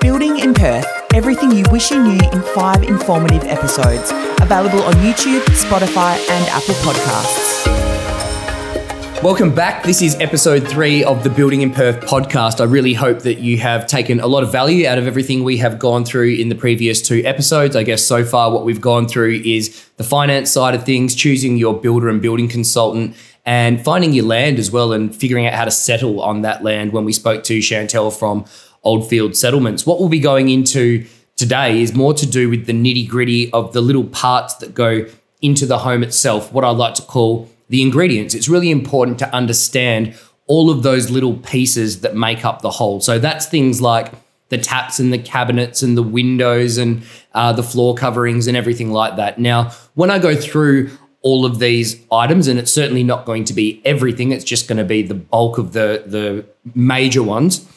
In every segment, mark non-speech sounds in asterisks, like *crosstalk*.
Building in Perth, everything you wish you knew in five informative episodes. Available on YouTube, Spotify, and Apple Podcasts. Welcome back. This is episode three of the Building in Perth podcast. I really hope that you have taken a lot of value out of everything we have gone through in the previous two episodes. I guess so far, what we've gone through is the finance side of things, choosing your builder and building consultant, and finding your land as well, and figuring out how to settle on that land when we spoke to Chantel from Oldfield Settlements. What we'll be going into today is more to do with the nitty gritty of the little parts that go into the home itself, what I like to call the ingredients. It's really important to understand all of those little pieces that make up the whole. So that's things like the taps and the cabinets and the windows and uh, the floor coverings and everything like that. Now, when I go through all of these items, and it's certainly not going to be everything, it's just going to be the bulk of the, the major ones.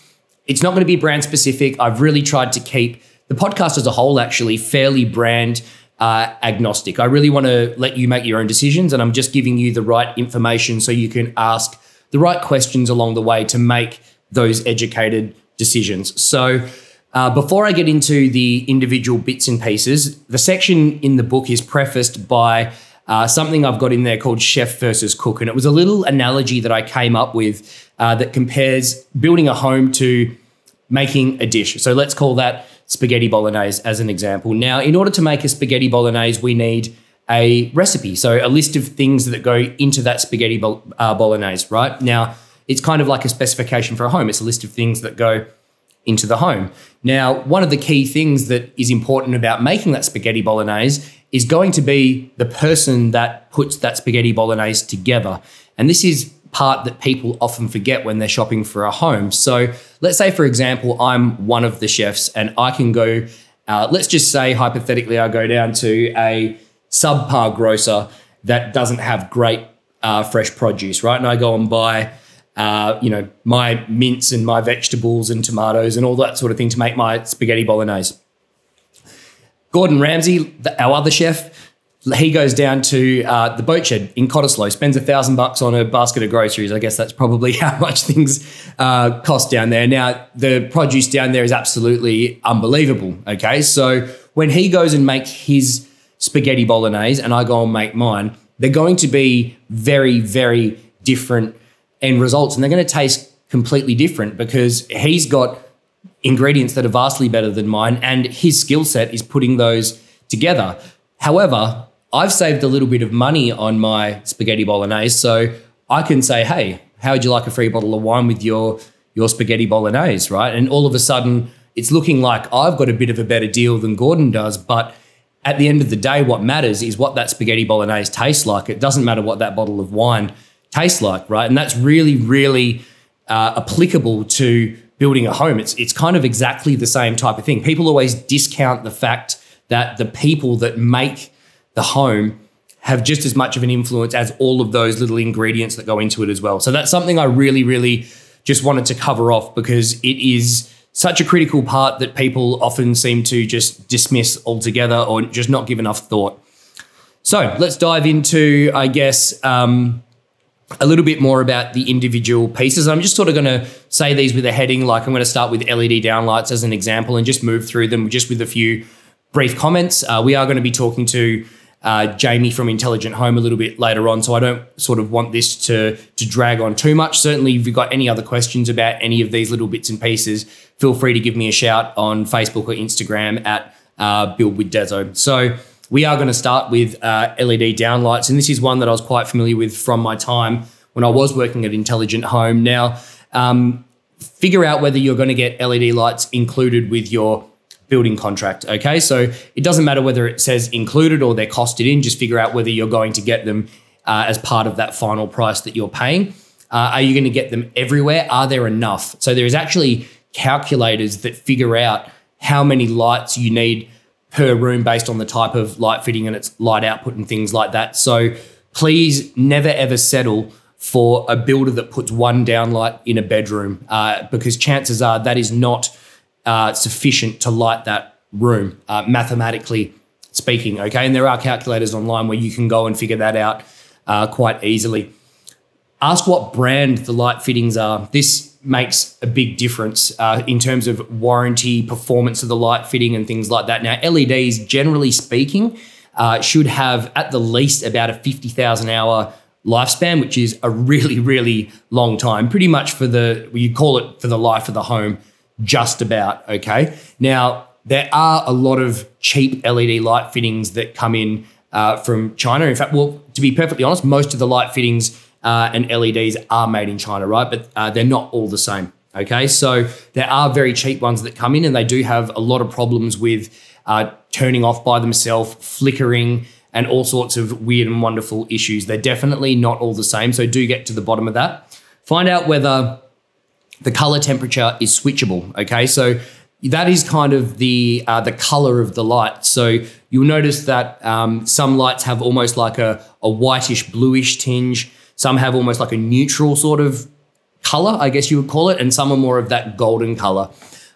It's not going to be brand specific. I've really tried to keep the podcast as a whole actually fairly brand uh, agnostic. I really want to let you make your own decisions, and I'm just giving you the right information so you can ask the right questions along the way to make those educated decisions. So, uh, before I get into the individual bits and pieces, the section in the book is prefaced by uh, something I've got in there called chef versus cook. And it was a little analogy that I came up with uh, that compares building a home to making a dish. So let's call that spaghetti bolognese as an example. Now, in order to make a spaghetti bolognese, we need a recipe. So a list of things that go into that spaghetti bo- uh, bolognese, right? Now, it's kind of like a specification for a home. It's a list of things that go into the home. Now, one of the key things that is important about making that spaghetti bolognese is going to be the person that puts that spaghetti bolognese together. And this is part that people often forget when they're shopping for a home. So, let's say, for example, I'm one of the chefs and I can go, uh, let's just say, hypothetically, I go down to a subpar grocer that doesn't have great uh, fresh produce, right? And I go and buy. Uh, you know, my mince and my vegetables and tomatoes and all that sort of thing to make my spaghetti bolognese. Gordon Ramsay, the, our other chef, he goes down to uh, the boat shed in Cottesloe, spends a thousand bucks on a basket of groceries. I guess that's probably *laughs* how much things uh, cost down there. Now, the produce down there is absolutely unbelievable. Okay, so when he goes and makes his spaghetti bolognese, and I go and make mine, they're going to be very, very different end results, and they're going to taste completely different because he's got ingredients that are vastly better than mine, and his skill set is putting those together. However, I've saved a little bit of money on my spaghetti bolognese, so I can say, "Hey, how would you like a free bottle of wine with your your spaghetti bolognese?" Right, and all of a sudden, it's looking like I've got a bit of a better deal than Gordon does, but at the end of the day, what matters is what that spaghetti bolognese tastes like. It doesn't matter what that bottle of wine tastes like, right? And that's really, really uh, applicable to building a home. It's it's kind of exactly the same type of thing. People always discount the fact that the people that make the home have just as much of an influence as all of those little ingredients that go into it as well. So that's something I really, really just wanted to cover off because it is such a critical part that people often seem to just dismiss altogether or just not give enough thought. So let's dive into, I guess, um, a little bit more about the individual pieces. I'm just sort of going to say these with a heading, like I'm going to start with LED downlights as an example and just move through them just with a few brief comments. Uh, we are going to be talking to uh, Jamie from Intelligent Home a little bit later on, so I don't sort of want this to to drag on too much. Certainly, if you've got any other questions about any of these little bits and pieces, feel free to give me a shout on Facebook or Instagram at uh, Build with Dezo. So we are going to start with uh, LED downlights, and this is one that I was quite familiar with from my time when I was working at Intelligent Home. Now, um, figure out whether you're going to get LED lights included with your building contract. Okay, so it doesn't matter whether it says included or they're costed in. Just figure out whether you're going to get them uh, as part of that final price that you're paying. Uh, are you going to get them everywhere? Are there enough? So there is actually calculators that figure out how many lights you need per room based on the type of light fitting and its light output and things like that. So please never ever settle for a builder that puts one downlight in a bedroom uh, because chances are that is not uh, sufficient to light that room, uh, mathematically speaking. Okay, and there are calculators online where you can go and figure that out uh, quite easily. Ask what brand the light fittings are. This makes a big difference uh, in terms of warranty, performance of the light fitting, and things like that. Now, LEDs, generally speaking, uh, should have at the least about a 50,000 hour lifespan, which is a really, really long time, pretty much for the, you call it for the life of the home, just about. Okay. Now, there are a lot of cheap LED light fittings that come in uh, from China. In fact, well, to be perfectly honest, most of the light fittings uh, and LEDs are made in China, right? But uh, they're not all the same. Okay, so there are very cheap ones that come in, and they do have a lot of problems with uh, turning off by themselves, flickering, and all sorts of weird and wonderful issues. They're definitely not all the same, so do get to the bottom of that. Find out whether the color temperature is switchable. Okay, so that is kind of the uh, the color of the light. So you'll notice that um, some lights have almost like a, a whitish bluish tinge. Some have almost like a neutral sort of color, I guess you would call it, and some are more of that golden color.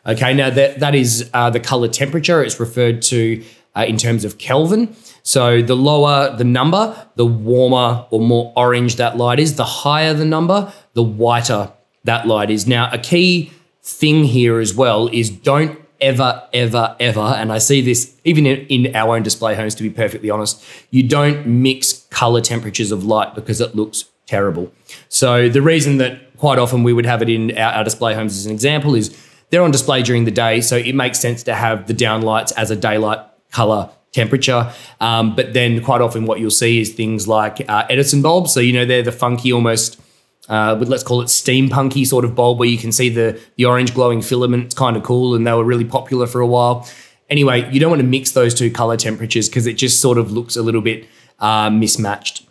Okay, now that that is uh, the color temperature. It's referred to uh, in terms of Kelvin. So the lower the number, the warmer or more orange that light is. The higher the number, the whiter that light is. Now, a key thing here as well is don't ever, ever, ever, and I see this even in, in, our own display homes, to be perfectly honest, you don't mix color temperatures of light because it looks terrible. So the reason that quite often we would have it in our, our display homes as an example is they're on display during the day, so it makes sense to have the downlights as a daylight color temperature. Um, but then quite often what you'll see is things like uh, Edison bulbs. So, you know, they're the funky, almost, uh, let's call it steampunky sort of bulb where you can see the, the orange glowing filament. It's kind of cool and they were really popular for a while. Anyway, you don't want to mix those two color temperatures because it just sort of looks a little bit uh, mismatched.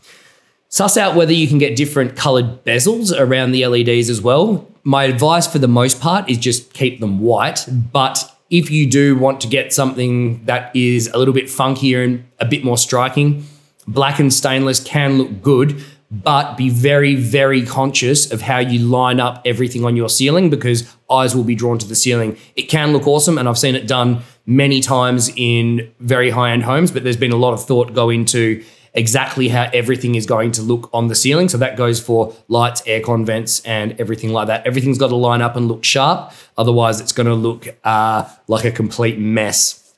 Suss out whether you can get different colored bezels around the LEDs as well. My advice for the most part is just keep them white, but if you do want to get something that is a little bit funkier and a bit more striking, black and stainless can look good, but be very, very conscious of how you line up everything on your ceiling because eyes will be drawn to the ceiling. It can look awesome, and I've seen it done many times in very high end homes, but there's been a lot of thought go into exactly how everything is going to look on the ceiling. So that goes for lights, aircon vents, and everything like that. Everything's got to line up and look sharp. Otherwise, it's going to look uh, like a complete mess.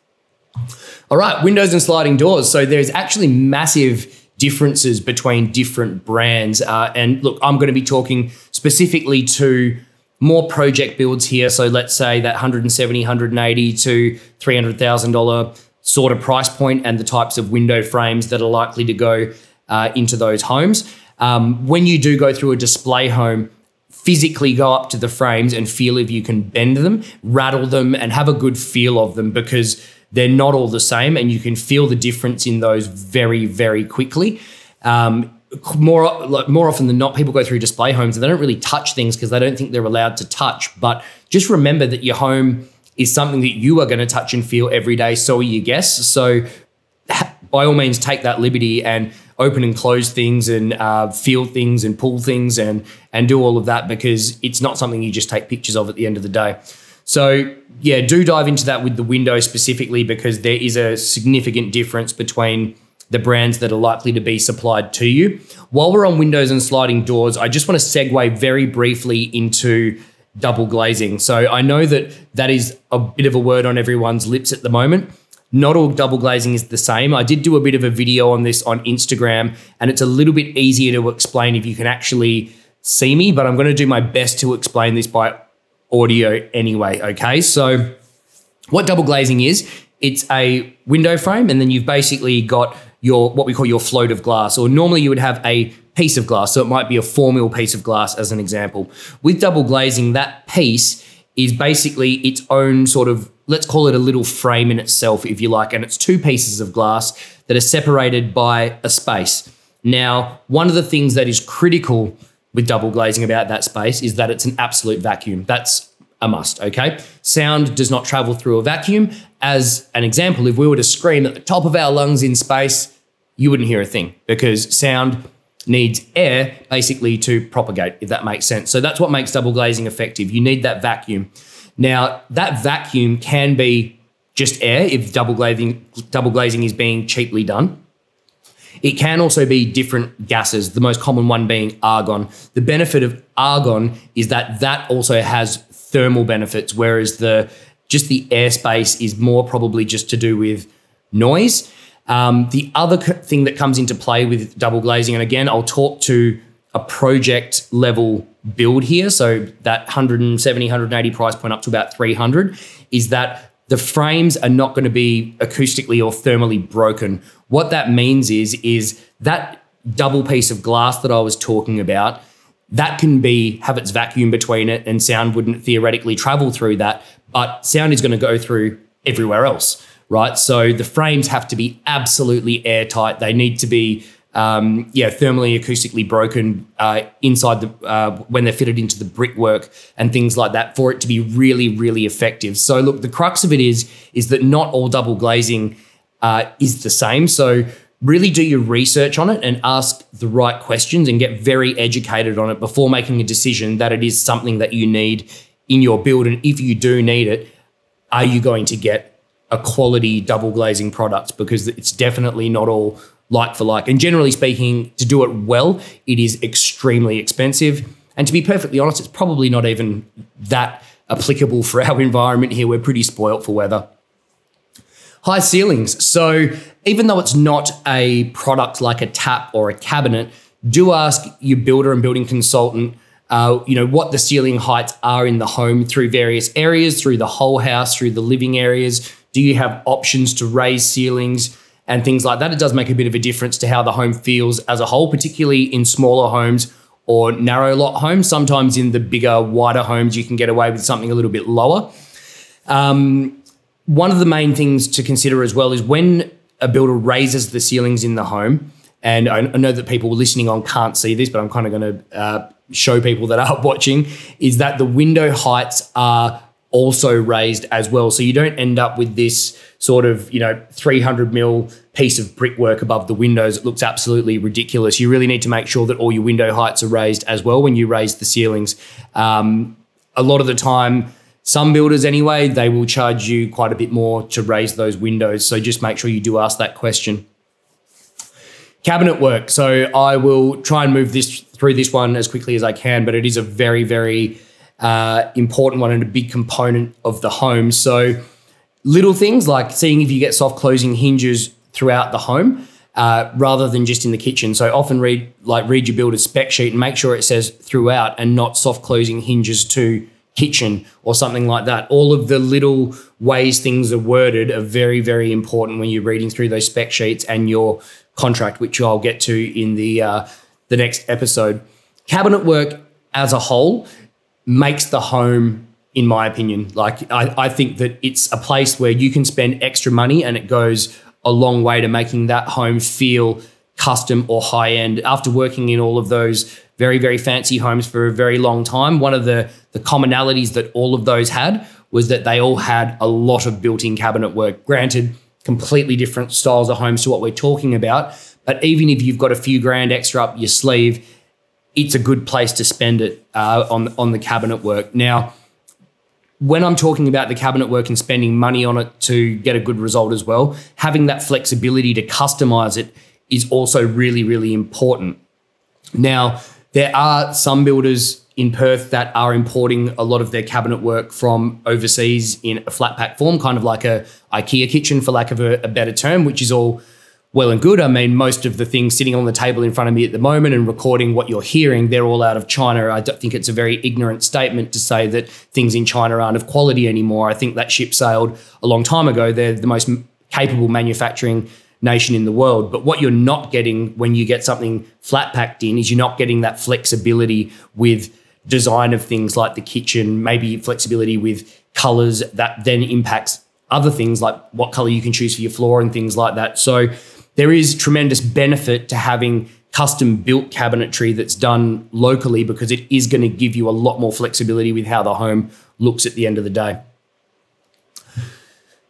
All right, windows and sliding doors. So there's actually massive differences between different brands. Uh, and look, I'm going to be talking specifically to more project builds here. So let's say that 170, 180 to $300,000 sort of price point and the types of window frames that are likely to go uh, into those homes. Um, when you do go through a display home, physically go up to the frames and feel if you can bend them, rattle them, and have a good feel of them because they're not all the same and you can feel the difference in those very, very quickly. Um, more like more often than not, people go through display homes and they don't really touch things because they don't think they're allowed to touch. But just remember that your home is something that you are going to touch and feel every day. So are your guests. So by all means, take that liberty and open and close things and uh, feel things and pull things and and do all of that because it's not something you just take pictures of at the end of the day. So yeah, do dive into that with the window specifically because there is a significant difference between the brands that are likely to be supplied to you. While we're on windows and sliding doors, I just want to segue very briefly into double glazing. So I know that that is a bit of a word on everyone's lips at the moment. Not all double glazing is the same. I did do a bit of a video on this on Instagram, and it's a little bit easier to explain if you can actually see me, but I'm going to do my best to explain this by audio anyway. Okay. So, what double glazing is, it's a window frame, and then you've basically got your what we call your float of glass, or normally you would have a piece of glass. So it might be a four mil piece of glass as an example. With double glazing, that piece is basically its own sort of, let's call it a little frame in itself, if you like. And it's two pieces of glass that are separated by a space. Now, one of the things that is critical with double glazing about that space is that it's an absolute vacuum. That's a must, okay? Sound does not travel through a vacuum. As an example, if we were to scream at the top of our lungs in space, you wouldn't hear a thing because sound needs air basically to propagate, if that makes sense. So that's what makes double glazing effective. You need that vacuum. Now, that vacuum can be just air if double glazing double glazing is being cheaply done. It can also be different gases, the most common one being argon. The benefit of argon is that that also has thermal benefits, whereas the just the airspace is more probably just to do with noise. Um, the other thing that comes into play with double glazing, and again, I'll talk to a project level build here. So that 170, 180 price point up to about 300 is that the frames are not going to be acoustically or thermally broken. What that means is, is that double piece of glass that I was talking about, that can be have its vacuum between it and sound wouldn't theoretically travel through that, but sound is going to go through everywhere else, right? So the frames have to be absolutely airtight. They need to be um, yeah, thermally acoustically broken uh, inside the uh, when they're fitted into the brickwork and things like that for it to be really, really effective. So look, the crux of it is is that not all double glazing uh, is the same. So really do your research on it and ask the right questions and get very educated on it before making a decision that it is something that you need in your build. And if you do need it, are you going to get a quality double glazing product? Because it's definitely not all like for like. And generally speaking, to do it well, it is extremely expensive. And to be perfectly honest, it's probably not even that applicable for *laughs* our environment here. We're pretty spoilt for weather. High ceilings. So even though it's not a product like a tap or a cabinet, do ask your builder and building consultant uh, you know what the ceiling heights are in the home through various areas through the whole house through the living areas do you have options to raise ceilings and things like that. It does make a bit of a difference to how the home feels as a whole, particularly in smaller homes or narrow lot homes. Sometimes in the bigger, wider homes, you can get away with something a little bit lower. Um, one of the main things to consider as well is when a builder raises the ceilings in the home, and I know that people listening on can't see this, but I'm kind of going to uh, show people that *laughs* are watching, is that the window heights are also raised as well. So you don't end up with this sort of, you know, 300 mil piece of brickwork above the windows. It looks absolutely ridiculous. You really need to make sure that all your window heights are raised as well when you raise the ceilings. Um, a lot of the time, some builders anyway, they will charge you quite a bit more to raise those windows. So just make sure you do ask that question. Cabinet work. So I will try and move this through this one as quickly as I can, but it is a very, very uh, important one and a big component of the home. So, little things like seeing if you get soft closing hinges throughout the home. Uh, rather than just in the kitchen. So often read like read your builder's spec sheet and make sure it says throughout and not soft closing hinges to kitchen or something like that. All of the little ways things are worded are very, very important when you're reading through those spec sheets and your contract, which I'll get to in the uh, the next episode. Cabinet work as a whole makes the home in my opinion. Like I, I think that it's a place where you can spend extra money and it goes a long way to making that home feel custom or high end. After working in all of those very, very fancy homes for a very long time, one of the, the commonalities that all of those had was that they all had a lot of built-in cabinet work. Granted, completely different styles of homes to what we're talking about. But even if you've got a few grand extra up your sleeve, it's a good place to spend it uh, on on the cabinet work. Now, when I'm talking about the cabinet work and spending money on it to get a good result as well, having that flexibility to customize it is also really really important. Now, there are some builders in Perth that are importing a lot of their cabinet work from overseas in a flat pack form, kind of like a IKEA kitchen, for lack of a, a better term, which is all well and good. I mean, most of the things sitting on the table in front of me at the moment and recording what you're hearing, they're all out of China. I don't think it's a very ignorant statement to say that things in China aren't of quality anymore. I think that ship sailed a long time ago. They're the most capable manufacturing nation in the world. But what you're not getting when you get something flat packed in is you're not getting that flexibility with design of things like the kitchen, maybe flexibility with colors that then impacts other things like what color you can choose for your floor and things like that. So there is tremendous benefit to having custom built cabinetry that's done locally because it is going to give you a lot more flexibility with how the home looks at the end of the day.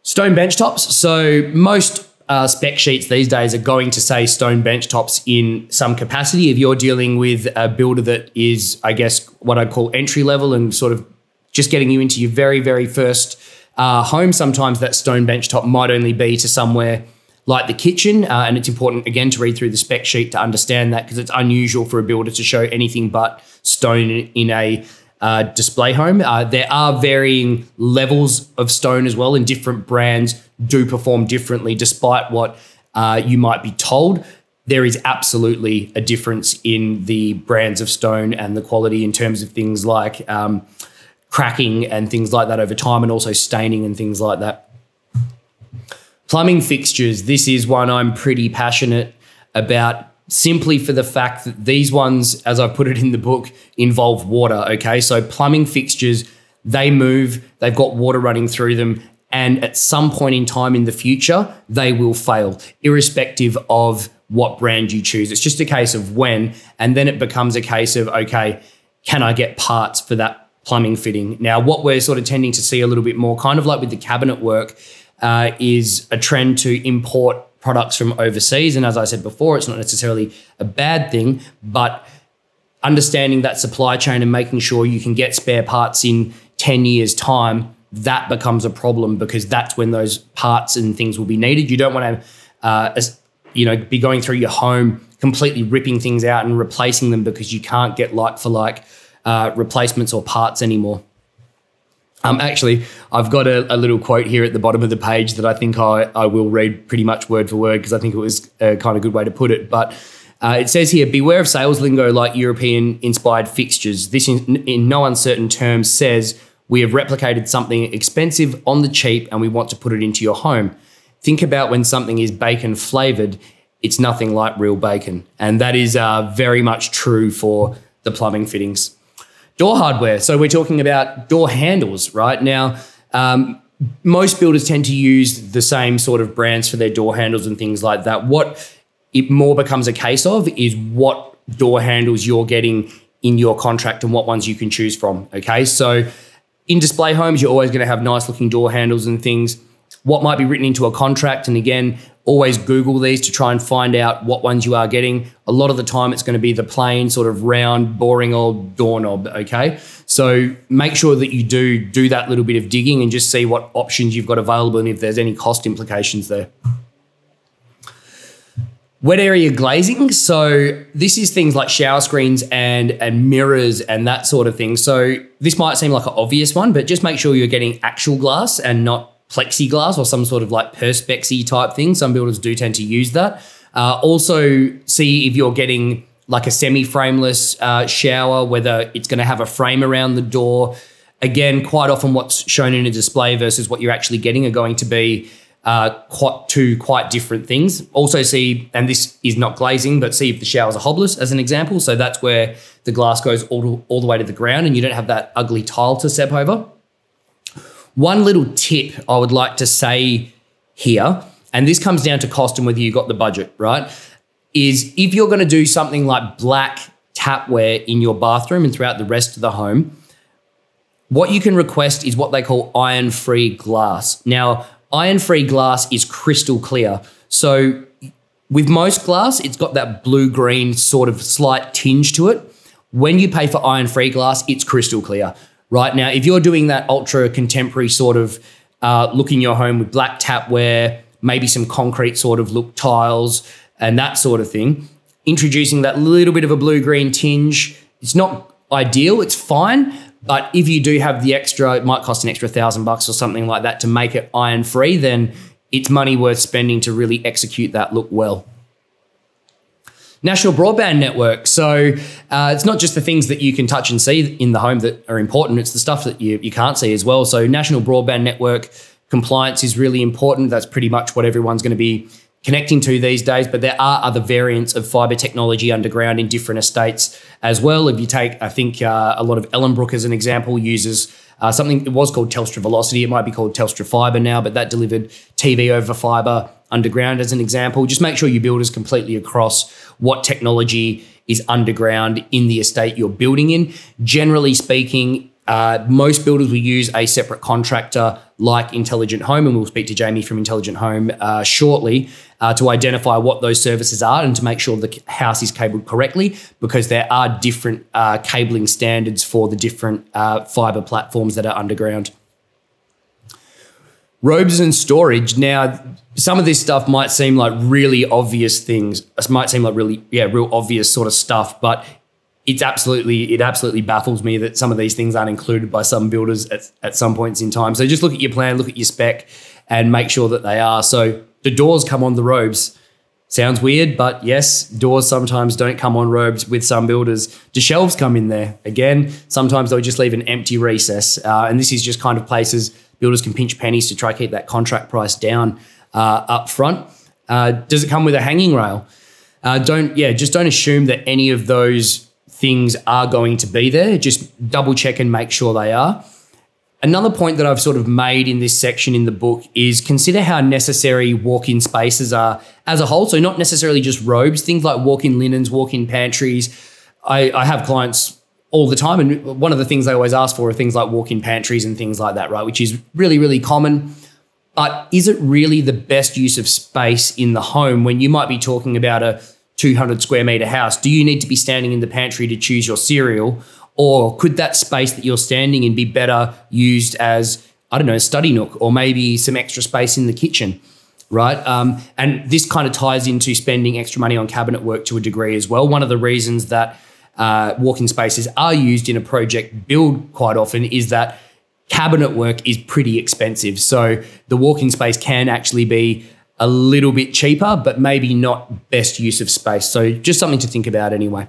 Stone bench tops. So most uh, spec sheets these days are going to say stone bench tops in some capacity. If you're dealing with a builder that is, I guess, what I'd call entry level and sort of just getting you into your very, very first uh, home, sometimes that stone bench top might only be to somewhere like the kitchen. Uh, and it's important, again, to read through the spec sheet to understand that because it's unusual for a builder to show anything but stone in a uh, display home. Uh, there are varying levels of stone as well, and different brands do perform differently, despite what uh, you might be told. There is absolutely a difference in the brands of stone and the quality in terms of things like um, cracking and things like that over time, and also staining and things like that. Plumbing fixtures. This is one I'm pretty passionate about simply for the fact that these ones, as I put it in the book, involve water. Okay. So plumbing fixtures, they move, they've got water running through them. And at some point in time in the future, they will fail, irrespective of what brand you choose. It's just a case of when. And then it becomes a case of, okay, can I get parts for that plumbing fitting? Now, what we're sort of tending to see a little bit more, kind of like with the cabinet work, uh, is a trend to import products from overseas. And as I said before, it's not necessarily a bad thing, but understanding that supply chain and making sure you can get spare parts in 10 years' time, that becomes a problem because that's when those parts and things will be needed. You don't want to, uh, you know, be going through your home completely ripping things out and replacing them because you can't get like for like uh, replacements or parts anymore. Um, actually, I've got a, a, little quote here at the bottom of the page that I think I, I will read pretty much word for word because I think it was a kind of good way to put it. But uh, it says here Beware of sales lingo like European inspired fixtures. This, in, in no uncertain terms, says we have replicated something expensive on the cheap and we want to put it into your home. Think about when something is bacon flavored, it's nothing like real bacon. And that is uh, very much true for the plumbing fittings. Door hardware. So we're talking about door handles, right? Now, um, most builders tend to use the same sort of brands for their door handles and things like that. What it more becomes a case of is what door handles you're getting in your contract and what ones you can choose from. Okay. So in display homes, you're always going to have nice looking door handles and things. What might be written into a contract, and again, always Google these to try and find out what ones you are getting. A lot of the time, it's going to be the plain, sort of round, boring old doorknob. Okay. So make sure that you do do that little bit of digging and just see what options you've got available and if there's any cost implications there. Wet area glazing. So this is things like shower screens and and mirrors and that sort of thing. So this might seem like an obvious one, but just make sure you're getting actual glass and not plexiglass or some sort of like perspexy type thing. Some builders do tend to use that. Uh, also, see if you're getting like a semi-frameless uh, shower, whether it's going to have a frame around the door. Again, quite often what's shown in a display versus what you're actually getting are going to be uh, quite two quite different things. Also, see, and this is not glazing, but see if the showers are hobless, as an example. So that's where the glass goes all, all the way to the ground, and you don't have that ugly tile to step over. One little tip I would like to say here, and this comes down to cost and whether you got the budget, right? Is if you're going to do something like black tapware in your bathroom and throughout the rest of the home, what you can request is what they call iron free glass. Now, iron free glass is crystal clear. So, with most glass, it's got that blue green sort of slight tinge to it. When you pay for iron free glass, it's crystal clear right now, if you're doing that ultra contemporary sort of uh, look in your home with black tapware, maybe some concrete sort of look tiles and that sort of thing, introducing that little bit of a blue green tinge, it's not ideal, it's fine. But if you do have the extra, it might cost an extra thousand bucks or something like that to make it iron free, then it's money worth spending to really execute that look well. National Broadband Network. So uh, it's not just the things that you can touch and see in the home that are important, it's the stuff that you, you can't see as well. So, National Broadband Network compliance is really important. That's pretty much what everyone's going to be connecting to these days, but there are other variants of fiber technology underground in different estates as well. If you take, I think uh, a lot of Ellenbrook as an example uses uh, something, it was called Telstra Velocity, it might be called Telstra Fiber now, but that delivered TV over fiber underground as an example. Just make sure your build completely across what technology is underground in the estate you're building in. Generally speaking, uh, most builders will use a separate contractor like Intelligent Home, and we'll speak to Jamie from Intelligent Home uh, shortly uh, to identify what those services are and to make sure the house is cabled correctly because there are different uh, cabling standards for the different uh, fiber platforms that are underground. Robes and storage. Now, some of this stuff might seem like really obvious things. It might seem like really, yeah, real obvious sort of stuff, but it's absolutely it absolutely baffles me that some of these things aren't included by some builders at, at some points in time. So just look at your plan, look at your spec, and make sure that they are. So the doors come on the robes. Sounds weird, but yes, doors sometimes don't come on robes with some builders. The shelves come in there. Again, sometimes they'll just leave an empty recess. Uh, and this is just kind of places builders can pinch pennies to try to keep that contract price down uh, up front. Uh, does it come with a hanging rail? Uh, don't, yeah, just don't assume that any of those things are going to be there. Just double check and make sure they are. Another point that I've sort of made in this section in the book is consider how necessary walk in spaces are as a whole. So, not necessarily just robes, things like walk in linens, walk in pantries. I, I, have clients all the time, and one of the things they always ask for are things like walk in pantries and things like that, right? Which is really, really common. But is it really the best use of space in the home when you might be talking about a 200 square meter house? Do you need to be standing in the pantry to choose your cereal? Or could that space that you're standing in be better used as, I don't know, a study nook or maybe some extra space in the kitchen? Right. Um, and this kind of ties into spending extra money on cabinet work to a degree as well. One of the reasons that uh, walk-in spaces are used in a project build quite often is that cabinet work is pretty expensive. So the walk-in space can actually be a little bit cheaper, but maybe not best use of space. So just something to think about anyway.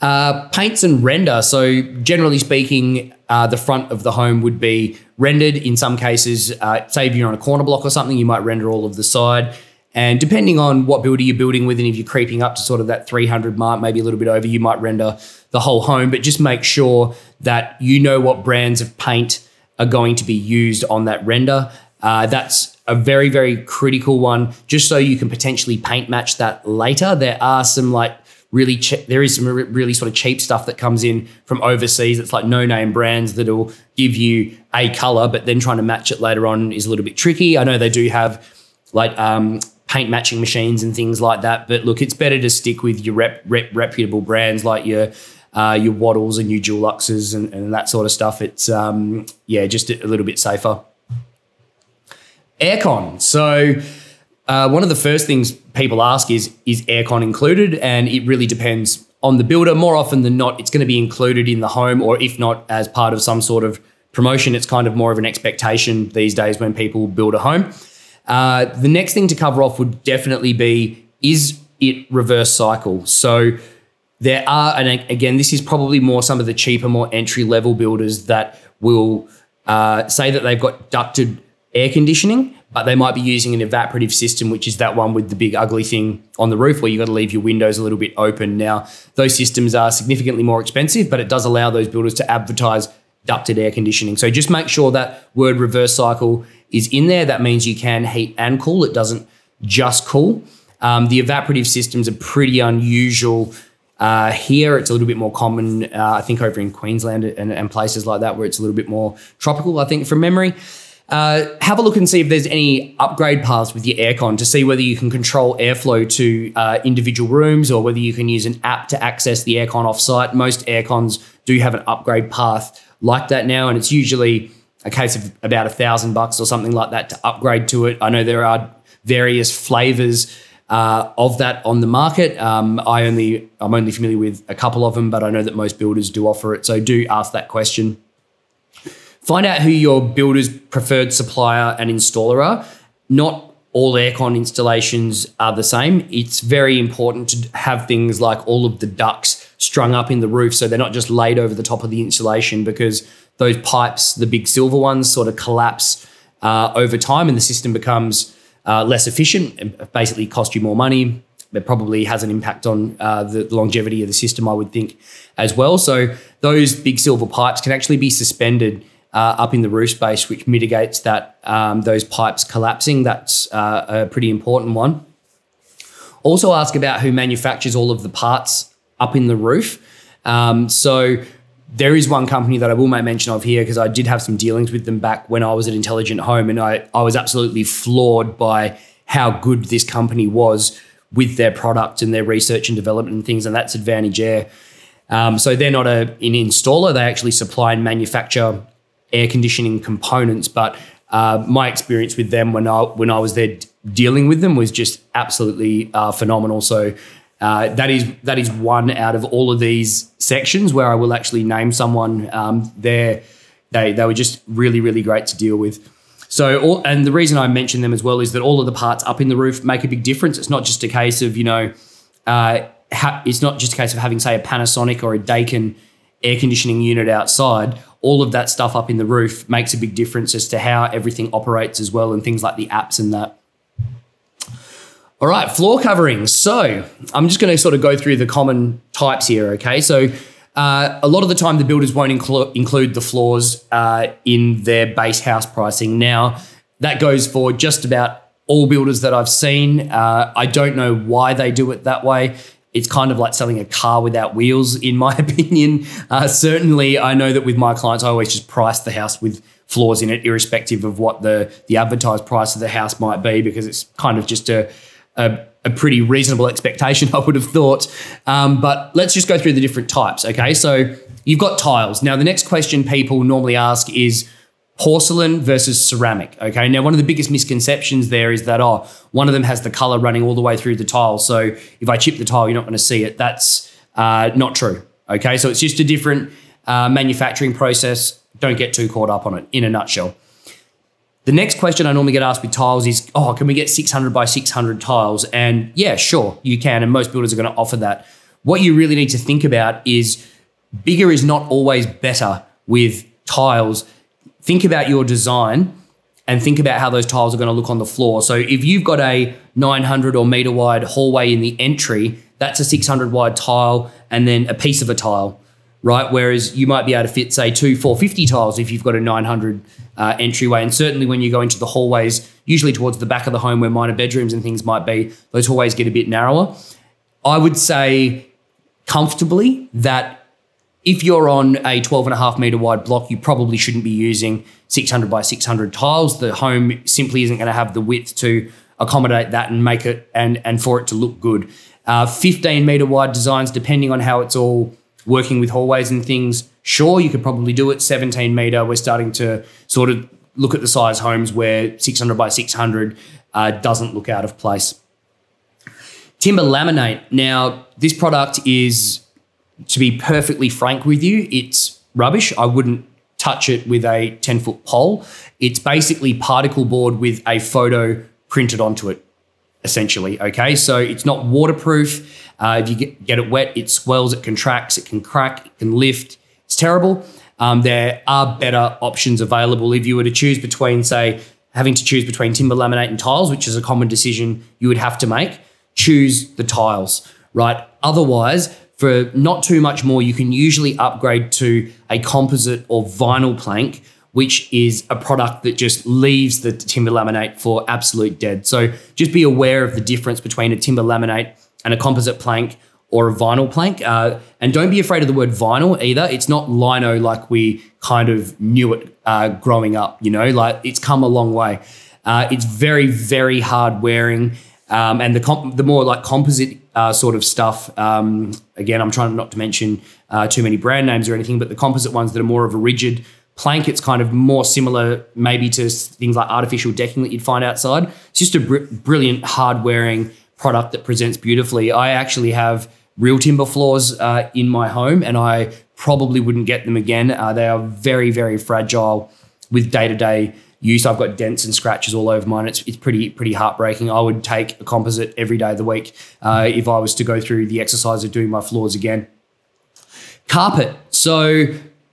Uh, paints and render. So, generally speaking, uh, the front of the home would be rendered. In some cases, uh, say if you're on a corner block or something, you might render all of the side. And depending on what builder you're building with, and if you're creeping up to sort of that 300 mark, maybe a little bit over, you might render the whole home. But just make sure that you know what brands of paint are going to be used on that render. Uh, that's a very, very critical one, just so you can potentially paint match that later. There are some like really che- there is some really sort of cheap stuff that comes in from overseas. It's like no name brands that'll give you a color, but then trying to match it later on is a little bit tricky. I know they do have like um, paint matching machines and things like that, but look, it's better to stick with your rep, rep, reputable brands like your uh, your Wattyls and your Duluxes and, and that sort of stuff. It's um, yeah, just a little bit safer. Aircon. So uh, one of the first things people ask is is aircon included, and it really depends on the builder. More often than not, it's going to be included in the home, or if not as part of some sort of promotion, it's kind of more of an expectation these days when people build a home. Uh, the next thing to cover off would definitely be is it reverse cycle? So there are, and again, this is probably more some of the cheaper, more entry level builders that will uh, say that they've got ducted air conditioning, but they might be using an evaporative system, which is that one with the big ugly thing on the roof where you've got to leave your windows a little bit open. Now, those systems are significantly more expensive, but it does allow those builders to advertise ducted air conditioning. So just make sure that word reverse cycle is in there. That means you can heat and cool, it doesn't just cool. Um, the evaporative systems are pretty unusual. Uh, here, it's a little bit more common, uh, I think, over in Queensland and, and places like that, where it's a little bit more tropical, I think, from memory. Uh, have a look and see if there's any upgrade paths with your aircon to see whether you can control airflow to uh, individual rooms or whether you can use an app to access the aircon offsite. Most aircons do have an upgrade path like that now, and it's usually a case of about a thousand bucks or something like that to upgrade to it. I know there are various flavors uh, of that on the market. Um, I only I'm only familiar with a couple of them, but I know that most builders do offer it. So do ask that question. Find out who your builder's preferred supplier and installer are. Not all aircon installations are the same. It's very important to have things like all of the ducts strung up in the roof so they're not just laid over the top of the insulation because those pipes, the big silver ones, sort of collapse uh, over time and the system becomes uh, less efficient and basically cost you more money. It probably has an impact on uh, the longevity of the system, I would think, as well. So those big silver pipes can actually be suspended uh, up in the roof space, which mitigates that um, those pipes collapsing. That's uh, a pretty important one. Also, ask about who manufactures all of the parts up in the roof. Um, so there is one company that I will make mention of here because I did have some dealings with them back when I was at Intelligent Home, and I, I was absolutely floored by how good this company was with their product and their research and development and things, and that's Advantage Air. Um, so they're not a, an installer; they actually supply and manufacture air conditioning components, but uh, my experience with them when I when I was there dealing with them was just absolutely uh, phenomenal. So uh, that is that is one out of all of these sections where I will actually name someone. Um, there, they they were just really really great to deal with. So, all, and the reason I mention them as well is that all of the parts up in the roof make a big difference. It's not just a case of you know, uh, it's not just a case of having say a Panasonic or a Daikin air conditioning unit outside. All of that stuff up in the roof makes a big difference as to how everything operates as well, and things like the apps and that. All right, floor coverings. So I'm just going to sort of go through the common types here. Okay, so uh, a lot of the time the builders won't inclu- include the floors uh, in their base house pricing. Now that goes for just about all builders that I've seen. Uh, I don't know why they do it that way. It's kind of like selling a car without wheels, in my *laughs* opinion. Uh, certainly, I know that with my clients, I always just price the house with floors in it, irrespective of what the the advertised price of the house might be, because it's kind of just a a, a pretty reasonable expectation, *laughs* I would have thought. Um, but let's just go through the different types. Okay, so you've got tiles. Now, the next question people normally ask is porcelain versus ceramic. Okay, now one of the biggest misconceptions there is that oh, one of them has the color running all the way through the tile. So if I chip the tile, you're not going to see it. That's uh, not true. Okay, so it's just a different uh, manufacturing process. Don't get too caught up on it. In a nutshell. The next question I normally get asked with tiles is, oh, can we get 600 by 600 tiles? And yeah, sure, you can. And most builders are going to offer that. What you really need to think about is bigger is not always better with tiles. Think about your design and think about how those tiles are going to look on the floor. So if you've got a 900 or meter wide hallway in the entry, that's a 600 wide tile and then a piece of a tile right? Whereas you might be able to fit, say, two 450 tiles if you've got a 900 uh, entryway. And certainly when you go into the hallways, usually towards the back of the home where minor bedrooms and things might be, those hallways get a bit narrower. I would say comfortably that if you're on a 12 and a half meter wide block, you probably shouldn't be using 600 by 600 tiles. The home simply isn't going to have the width to accommodate that and make it and, and for it to look good. Uh, 15 meter wide designs, depending on how it's all working with hallways and things, sure, you could probably do it 17 meter. We're starting to sort of look at the size homes where 600 by 600 uh, doesn't look out of place. Timber laminate. Now, this product is, to be perfectly frank with you, it's rubbish. I wouldn't touch it with a 10 foot pole. It's basically particle board with a photo printed onto it essentially. Okay, so it's not waterproof. Uh, if you get, get, it wet, it swells, it contracts, it can crack, it can lift. It's terrible. Um, there are better options available. If you were to choose between, say, having to choose between timber laminate and tiles, which is a common decision you would have to make, choose the tiles, right? Otherwise, for not too much more, you can usually upgrade to a composite or vinyl plank which is a product that just leaves the timber laminate for absolute dead. So just be aware of the difference between a timber laminate and a composite plank or a vinyl plank. Uh, and don't be afraid of the word vinyl either. It's not lino like we kind of knew it uh, growing up, you know, like it's come a long way. Uh, it's very, very hard wearing. Um, and the comp- the more like composite uh, sort of stuff. Um, again, I'm trying not to mention uh, too many brand names or anything, but the composite ones that are more of a rigid plank, it's kind of more similar maybe to things like artificial decking that you'd find outside. It's just a br- brilliant, hard wearing product that presents beautifully. I actually have real timber floors uh, in my home and I probably wouldn't get them again. Uh, they are very, very fragile with day to day use. I've got dents and scratches all over mine. It's, it's pretty pretty heartbreaking. I would take a composite every day of the week uh, if I was to go through the exercise of doing my floors again. Carpet. So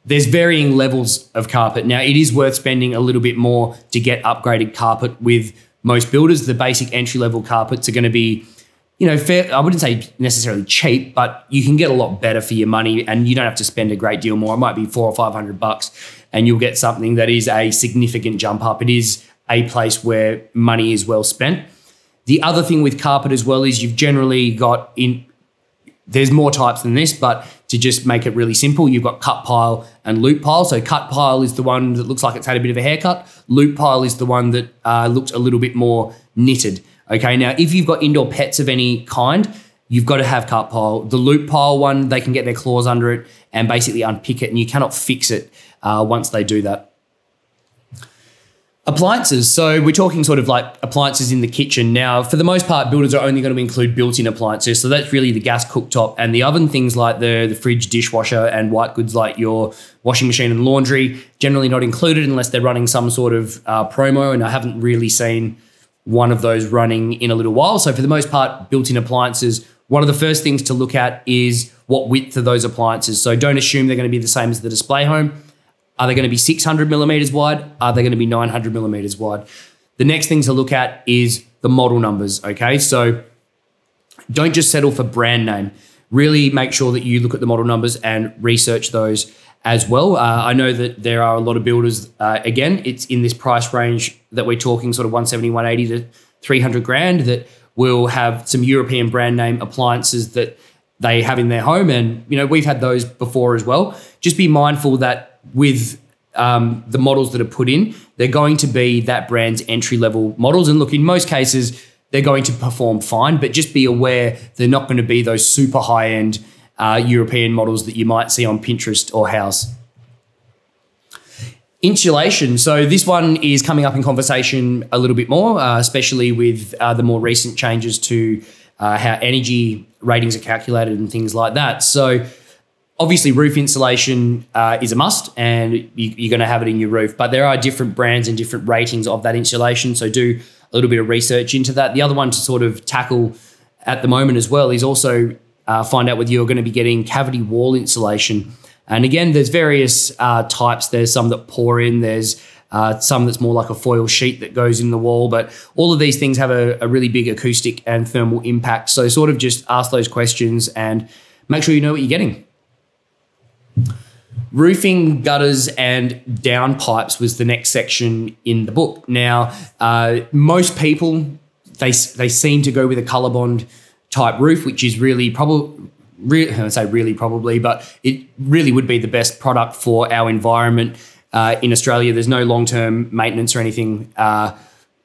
there's varying levels of carpet. Now, it is worth spending a little bit more to get upgraded carpet with most builders. The basic entry level carpets are going to be, you know, fair. I wouldn't say necessarily cheap, but you can get a lot better for your money, and you don't have to spend a great deal more. It might be four or five hundred bucks, and you'll get something that is a significant jump up. It is a place where money is well spent. The other thing with carpet as well is you've generally got in there's more types than this, but to just make it really simple, you've got cut pile and loop pile. So cut pile is the one that looks like it's had a bit of a haircut. Loop pile is the one that uh, looks a little bit more knitted. Okay, now if you've got indoor pets of any kind, you've got to have cut pile. The loop pile one, they can get their claws under it and basically unpick it, and you cannot fix it uh, once they do that. Appliances. So we're talking sort of like appliances in the kitchen. Now, for the most part, builders are only going to include built-in appliances. So that's really the gas cooktop and the oven, things like the, the fridge, dishwasher, and white goods like your washing machine and laundry, generally not included unless they're running some sort of uh, promo. And I haven't really seen one of those running in a little while. So for the most part, built-in appliances, one of the first things to look at is what width are those appliances. So don't assume they're going to be the same as the display home are they going to be 600 millimeters wide? Are they going to be 900 millimeters wide? The next thing to look at is the model numbers. Okay. So don't just settle for brand name. Really make sure that you look at the model numbers and research those as well. Uh, I know that there are a lot of builders, uh, again, it's in this price range that we're talking sort of 170, 180 to 300 grand that will have some European brand name appliances that they have in their home. And, you know, we've had those before as well. Just be mindful that with um, the models that are put in, they're going to be that brand's entry level models. And look, in most cases, they're going to perform fine, but just be aware they're not going to be those super high end uh, European models that you might see on Pinterest or Houzz. Insulation. So this one is coming up in conversation a little bit more, uh, especially with uh, the more recent changes to uh, how energy ratings are calculated and things like that. So obviously roof insulation uh, is a must and you, are going to have it in your roof but there are different brands and different ratings of that insulation so do a little bit of research into that the other one to sort of tackle at the moment as well is also uh, find out whether you're going to be getting cavity wall insulation. And again there's various uh, types. There's some that pour in there's uh, some that's more like a foil sheet that goes in the wall but all of these things have a, a really big acoustic and thermal impact. So sort of just ask those questions and make sure you know what you're getting. Roofing, gutters, and downpipes was the next section in the book. Now, uh, most people they they seem to go with a Colorbond type roof, which is really probably. Re- I say really probably, but it really would be the best product for our environment uh, in Australia. There's no long term maintenance or anything uh,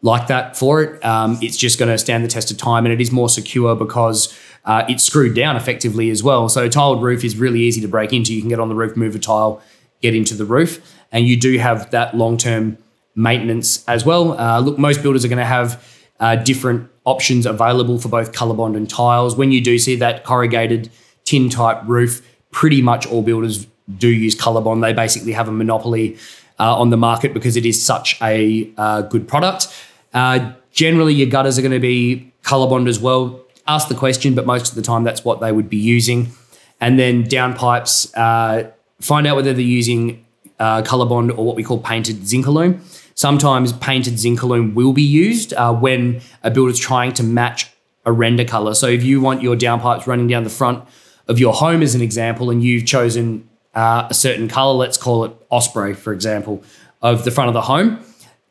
like that for it. Um, it's just going to stand the test of time, and it is more secure because uh, it's screwed down effectively as well. So tiled roof is really easy to break into. You can get on the roof, move a tile, get into the roof, and you do have that long term maintenance as well. Uh, look, most builders are going to have uh, different options available for both Colorbond and tiles. When you do see that corrugated tin type roof, pretty much all builders do use Colorbond. They basically have a monopoly uh, on the market because it is such a uh, good product. Uh, generally, your gutters are going to be Colorbond as well ask the question, but most of the time that's what they would be using. And then downpipes, uh, find out whether they're using uh, Colorbond or what we call painted Zincalume. Sometimes painted Zincalume will be used uh, when a builder's trying to match a render color. So if you want your downpipes running down the front of your home, as an example, and you've chosen uh, a certain color, let's call it Osprey, for example, of the front of the home.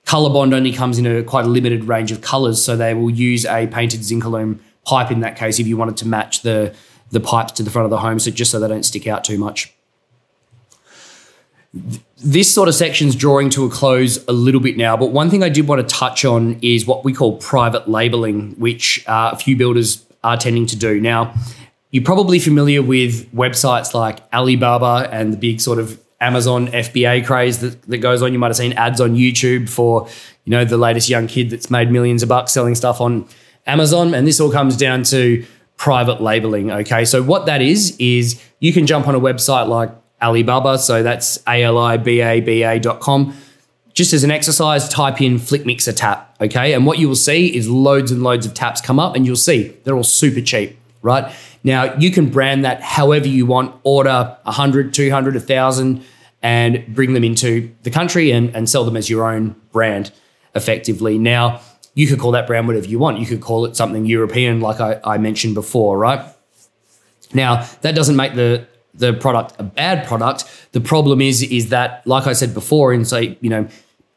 Colorbond only comes in a quite a limited range of colors, so they will use a painted Zincalume pipe in that case if you wanted to match the the pipes to the front of the home, so just so they don't stick out too much. This sort of section's drawing to a close a little bit now, but one thing I did want to touch on is what we call private labeling, which uh, a few builders are tending to do. Now, you're probably familiar with websites like Alibaba and the big sort of Amazon FBA craze that, that goes on. You might have seen ads on YouTube for, you know, the latest young kid that's made millions of bucks selling stuff on Amazon. And this all comes down to private labeling. Okay. So what that is, is you can jump on a website like Alibaba. So that's A-L-I-B-A-B-A.com. Just as an exercise, type in Flick Mixer tap. Okay. And what you will see is loads and loads of taps come up and you'll see they're all super cheap, right? Now you can brand that however you want, order 100, 200, 1,000 and bring them into the country and, and sell them as your own brand effectively. Now, you could call that brand whatever you want. You could call it something European, like I, I mentioned before, right? Now, that doesn't make the the product a bad product. The problem is, is that, like I said before, in say, you know,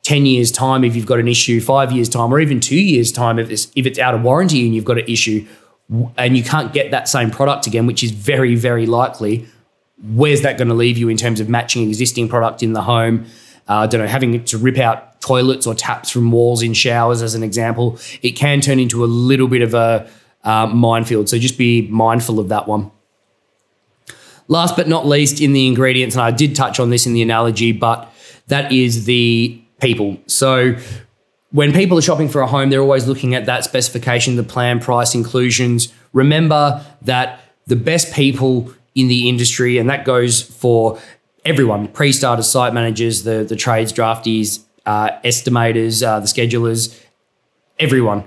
10 years' time, if you've got an issue, five years' time, or even two years' time, if it's, if it's out of warranty and you've got an issue and you can't get that same product again, which is very, very likely, where's that going to leave you in terms of matching existing product in the home? uh, I don't know, having to rip out toilets or taps from walls in showers, as an example, it can turn into a little bit of a uh, minefield. So just be mindful of that one. Last but not least, in the ingredients, and I did touch on this in the analogy, but that is the people. So when people are shopping for a home, they're always looking at that specification, the plan, price, inclusions. Remember that the best people in the industry, and that goes for everyone pre starters, site managers, the, the trades, draftees, uh, estimators, uh, the schedulers, everyone.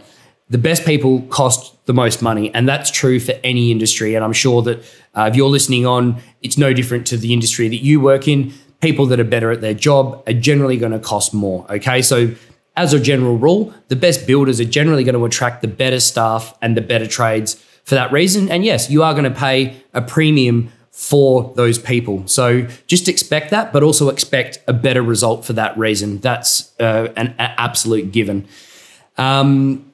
The best people cost the most money, and that's true for any industry. And I'm sure that uh, if you're listening on, it's no different to the industry that you work in. People that are better at their job are generally going to cost more. Okay, so as a general rule, the best builders are generally going to attract the better staff and the better trades for that reason. And yes, you are going to pay a premium for those people. So just expect that, but also expect a better result for that reason. That's uh, an, an, absolute given. Um,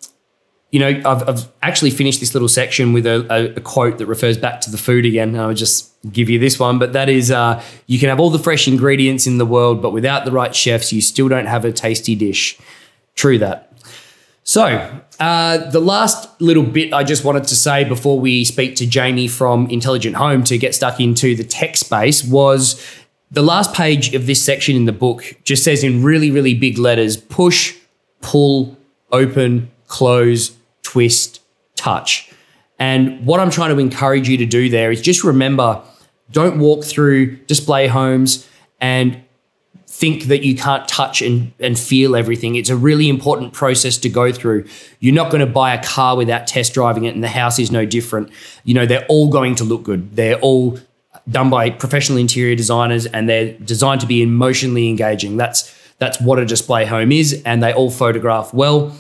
you know, I've, I've, actually finished this little section with a, a, a, quote that refers back to the food again. I'll just give you this one, but that is uh, you can have all the fresh ingredients in the world, but without the right chefs, you still don't have a tasty dish. True that. So, uh, the last little bit I just wanted to say before we speak to Jamie from Intelligent Home to get stuck into the tech space was the last page of this section in the book just says in really, really big letters push, pull, open, close, twist, touch. And what I'm trying to encourage you to do there is just remember don't walk through display homes and think that you can't touch and, and feel everything. It's a really important process to go through. You're not going to buy a car without test driving it, and the house is no different. You know, they're all going to look good. They're all done by professional interior designers and they're designed to be emotionally engaging. That's that's what a display home is, and they all photograph well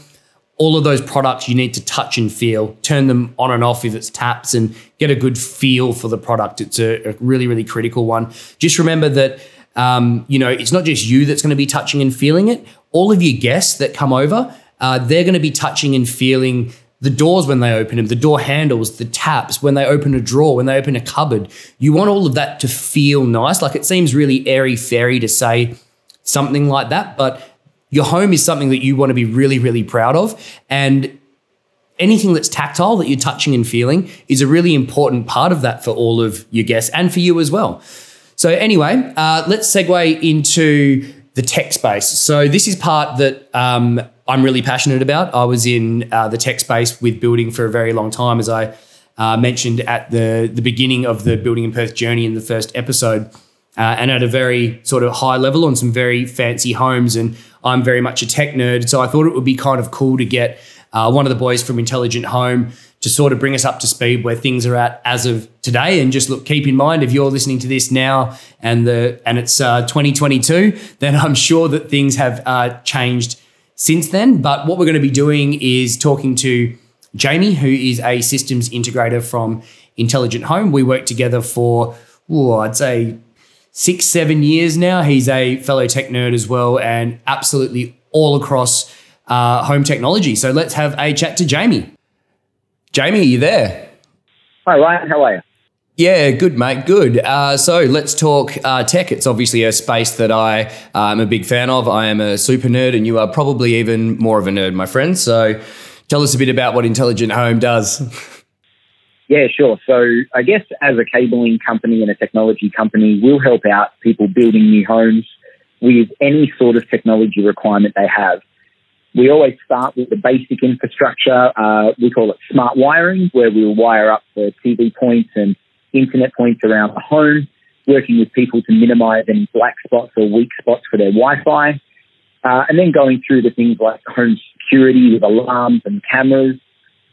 all of those products you need to touch and feel, turn them on and off if it's taps, and get a good feel for the product. It's a, a really, really critical one. Just remember that. Um, you know, it's not just you that's going to be touching and feeling it. All of your guests that come over, uh, they're going to be touching and feeling the doors when they open them, the door handles, the taps, when they open a drawer, when they open a cupboard. You want all of that to feel nice. Like it seems really airy fairy to say something like that, but your home is something that you want to be really, really proud of. And anything that's tactile that you're touching and feeling is a really important part of that for all of your guests and for you as well. So, anyway, uh, let's segue into the tech space. So, this is part that um, I'm really passionate about. I was in uh, the tech space with building for a very long time, as I uh, mentioned at the, the beginning of the Building in Perth journey in the first episode. Uh, and at a very sort of high level on some very fancy homes. And I'm very much a tech nerd, so I thought it would be kind of cool to get uh, one of the boys from Intelligent Home to sort of bring us up to speed where things are at as of today. And just look, keep in mind if you're listening to this now and the and it's uh, 2022, then I'm sure that things have uh, changed since then. But what we're going to be doing is talking to Jamie, who is a systems integrator from Intelligent Home. We worked together for, ooh, I'd say six, seven years now. He's a fellow tech nerd as well and absolutely all across uh, home technology. So let's have a chat to Jamie. Jamie, are you there? Hi, Ryan. How are you? Yeah, good, mate. Good. Uh, so let's talk uh, tech. It's obviously a space that I uh, am a big fan of. I am a super nerd, and you are probably even more of a nerd, my friend. So tell us a bit about what Intelligent Home does. *laughs* Yeah, sure. So I guess as a cabling company and a technology company, we'll help out people building new homes with any sort of technology requirement they have. We always start with the basic infrastructure. Uh, we call it smart wiring, where we'll wire up the TV points and internet points around the home, working with people to minimize any black spots or weak spots for their Wi-Fi. Uh, and then going through the things like home security with alarms and cameras,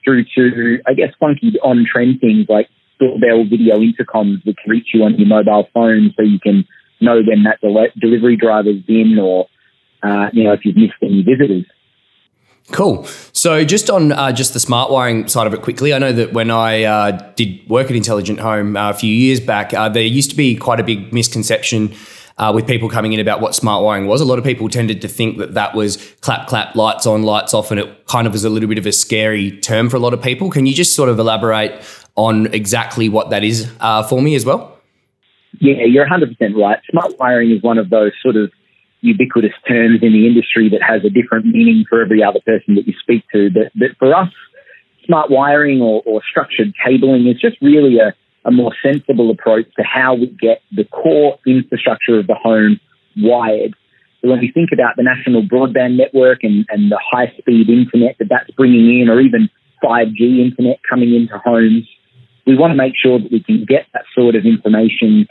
through to, I guess, funky on trend things like doorbell video intercoms which reach you on your mobile phone so you can know when that del- delivery driver's in or, uh, you know, if you've missed any visitors. Cool. So, just on uh, just the smart wiring side of it, quickly, I know that when I uh, did work at Intelligent Home uh, a few years back, uh, there used to be quite a big misconception uh, with people coming in about what smart wiring was. A lot of people tended to think that that was clap, clap, lights on, lights off, and it kind of was a little bit of a scary term for a lot of people. Can you just sort of elaborate on exactly what that is uh, for me as well? Yeah, you're 100% right. Smart wiring is one of those sort of ubiquitous terms in the industry that has a different meaning for every other person that you speak to. But, but for us, smart wiring or, or structured cabling is just really a a more sensible approach to how we get the core infrastructure of the home wired. So when we think about the national broadband network and, and the high speed internet that that's bringing in, or even 5G internet coming into homes, we want to make sure that we can get that sort of information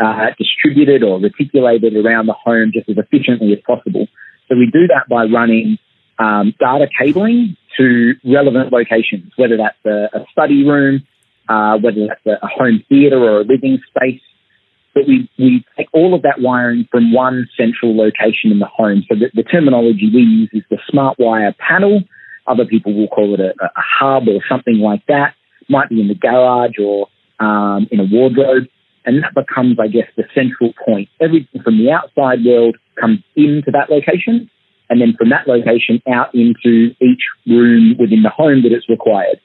uh, distributed or reticulated around the home just as efficiently as possible. So we do that by running um, data cabling to relevant locations, whether that's a, a study room, uh, whether that's a, a home theatre or a living space, but we, we take all of that wiring from one central location in the home. So the, the terminology we use is the smart wire panel. Other people will call it a, a hub or something like that. Might be in the garage or um, in a wardrobe. And that becomes, I guess, the central point. Everything from the outside world comes into that location. And then from that location out into each room within the home that it's required.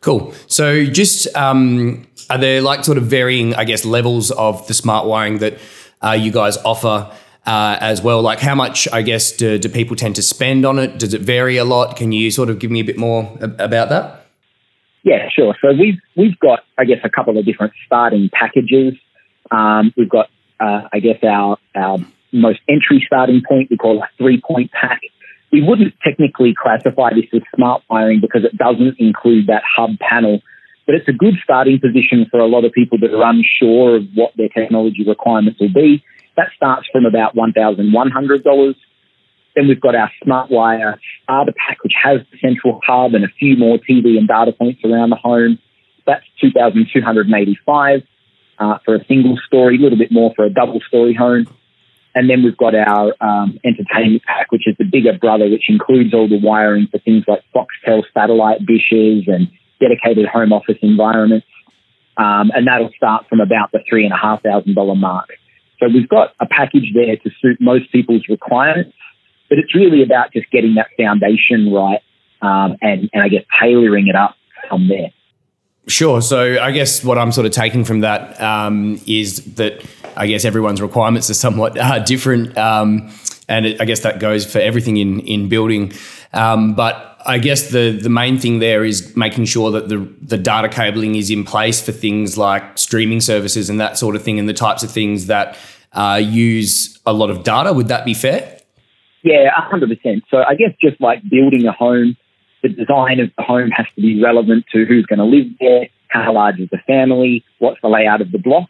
Cool. So, just um, are there like sort of varying, I guess, levels of the smart wiring that uh, you guys offer uh, as well? Like, how much, I guess, do, do people tend to spend on it? Does it vary a lot? Can you sort of give me a bit more about that? Yeah, sure. So we've we've got, I guess, a couple of different starting packages. Um, we've got, uh, I guess, our our most entry starting point we call a three point pack we wouldn't technically classify this as smart wiring because it doesn't include that hub panel, but it's a good starting position for a lot of people that are unsure of what their technology requirements will be. That starts from about $1,100. Then we've got our smart wire starter pack, which has the central hub and a few more TV and data points around the home. That's 2,285 uh, for a single story, a little bit more for a double story home. And then we've got our um, entertainment pack, which is the bigger brother, which includes all the wiring for things like Foxtel satellite dishes and dedicated home office environments. Um, and that'll start from about the three and a half thousand dollar mark. So we've got a package there to suit most people's requirements, but it's really about just getting that foundation right um, and, and I guess tailoring it up from there. Sure. So I guess what I'm sort of taking from that um, is that I guess everyone's requirements are somewhat uh, different, um, and it, I guess that goes for everything in in building. Um, but I guess the the main thing there is making sure that the the data cabling is in place for things like streaming services and that sort of thing, and the types of things that uh, use a lot of data. Would that be fair? Yeah, hundred percent. So I guess just like building a home the design of the home has to be relevant to who's going to live there, how large is the family, what's the layout of the block.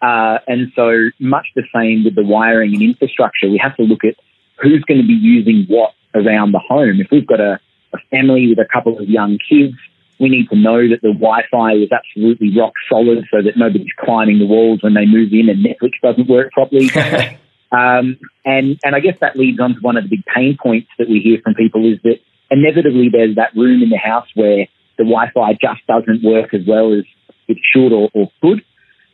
Uh, and so much the same with the wiring and infrastructure. We have to look at who's going to be using what around the home. If we've got a, a family with a couple of young kids, we need to know that the Wi-Fi is absolutely rock solid so that nobody's climbing the walls when they move in and Netflix doesn't work properly. *laughs* um, and, and I guess that leads on to one of the big pain points that we hear from people is that inevitably there's that room in the house where the Wi-Fi just doesn't work as well as it should or, or could.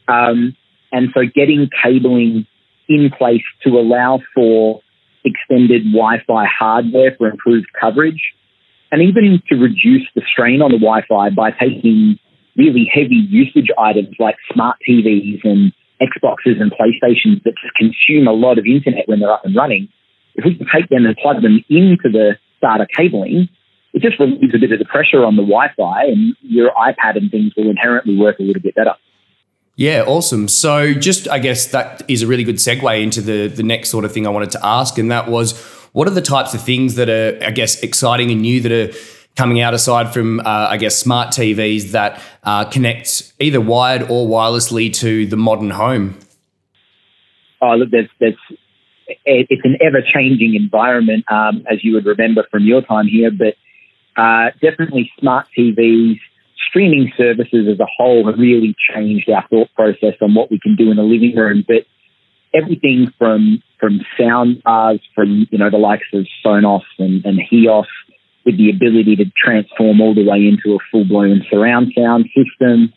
Um, and so getting cabling in place to allow for extended Wi-Fi hardware for improved coverage and even to reduce the strain on the Wi-Fi by taking really heavy usage items like smart TVs and Xboxes and PlayStations that just consume a lot of internet when they're up and running. If we can take them and plug them into the data cabling, it just relieves a bit of the pressure on the Wi-Fi, and your iPad and things will inherently work a little bit better. Yeah, awesome. So, just I guess that is a really good segue into the the next sort of thing I wanted to ask, and that was, what are the types of things that are, I guess, exciting and new that are coming out aside from, uh, I guess, smart TVs that uh, connect either wired or wirelessly to the modern home? Oh, look, there's there's it's an ever changing environment, um, as you would remember from your time here, but uh, definitely smart TVs, streaming services as a whole have really changed our thought process on what we can do in the living room. But everything from from sound bars, from you know the likes of Sonos and, and HEOS, with the ability to transform all the way into a full blown surround sound system.